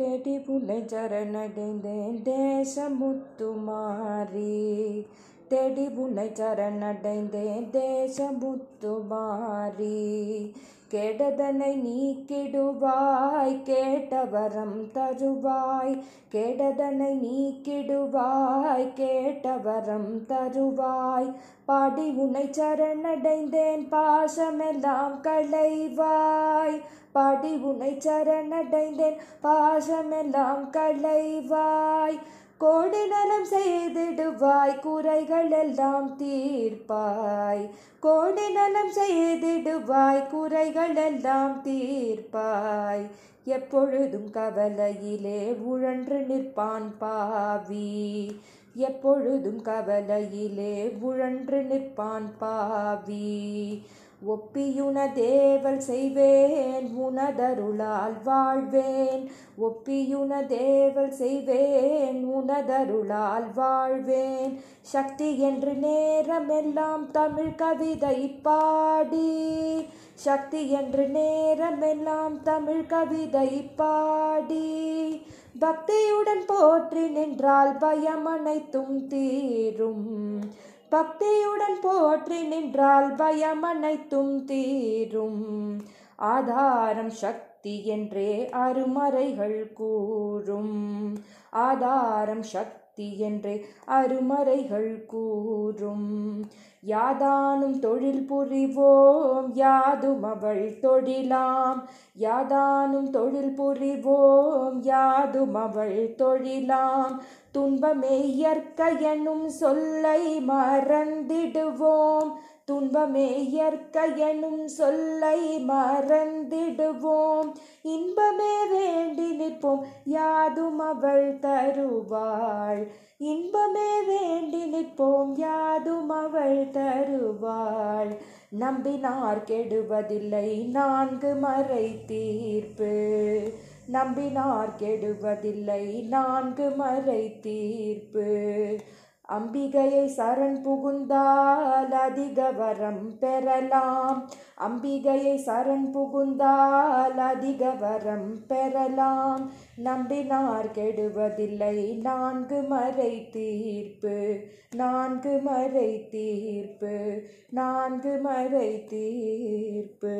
தேடி புலை சரணடைந்தேன். தேசமுத்துமாரி தேடி புலை சரணடைந்தேன். தேசமுத்துமாரி கெடதனை நீக்கிடுவாய் கேட்டவரம் தருவாய். கெடதனை நீக்கிடுவாய் கேட்டவரம் தருவாய். பாடி உனை சரணடைந்தேன் பாசமெல்லாம் களைவாய். பாடி உனை சரணடைந்தேன் பாசமெல்லாம் களைவாய். கோடி நலம் செய்திடுவாய் குறைகள் எல்லாம் தீர்ப்பாய். கோடி நலம் செய்திடுவாய் குறைகள் எல்லாம் தீர்ப்பாய். எப்பொழுதும் கவலையிலே உழன்று நிற்பான் பாவி. எப்பொழுதும் கவலையிலே உழன்று நிற்பான் பாவி. ஒப்பியுன தேவல் செய்வேன் உனதருளால் வாழ்வேன். ஒப்பியுன தேவல் செய்வேன் உனதருளால் வாழ்வேன். சக்தி என்று நேரமெல்லாம் தமிழ் கவிதை பாடி. சக்தி என்று நேரமெல்லாம் தமிழ் கவிதை பாடி. பக்தியுடன் போற்றி நின்றால் பயம் அனைத்தும் தீரும். பக்தியுடன் போற்றி நின்றால் பயம் அனைத்தும் தீரும். ஆதாரம் சக்தி என்றே அருமறைகள் கூறும். ஆதாரம் சக்தி என்றே அருமறைகள் கூறும். யாதானும் தொழில் புரிவோம் யாதும் அவள் தொழிலாம். யாதானும் தொழில் புரிவோம் யாதும் அவள் தொழிலாம். துன்பமே இயற்கையனும் சொல்லை மறந்திடுவோம். துன்பமே இயற்கையனும் சொல்லை மறந்திடுவோம். இன்பமே வேண்டி நிற்போம் யாதும் அவள் தருவாள். இன்பமே வேண்டி நிற்போம் யாதும் அவள் தருவாள். நம்பினார் கெடுவதில்லை நான்கு மறை தீர்ப்பு. நம்பினார் கெடுவதில்லை நான்கு மறை தீர்ப்பு. அம்பிகையை சரண் புகுந்தால் அதிக வரம் பெறலாம். அம்பிகையை சரண் புகுந்தால் அதிக வரம் பெறலாம். நம்பினார் கெடுவதில்லை. நான்கு மறை தீர்ப்பு. நான்கு மறை தீர்ப்பு. நான்கு மறை தீர்ப்பு.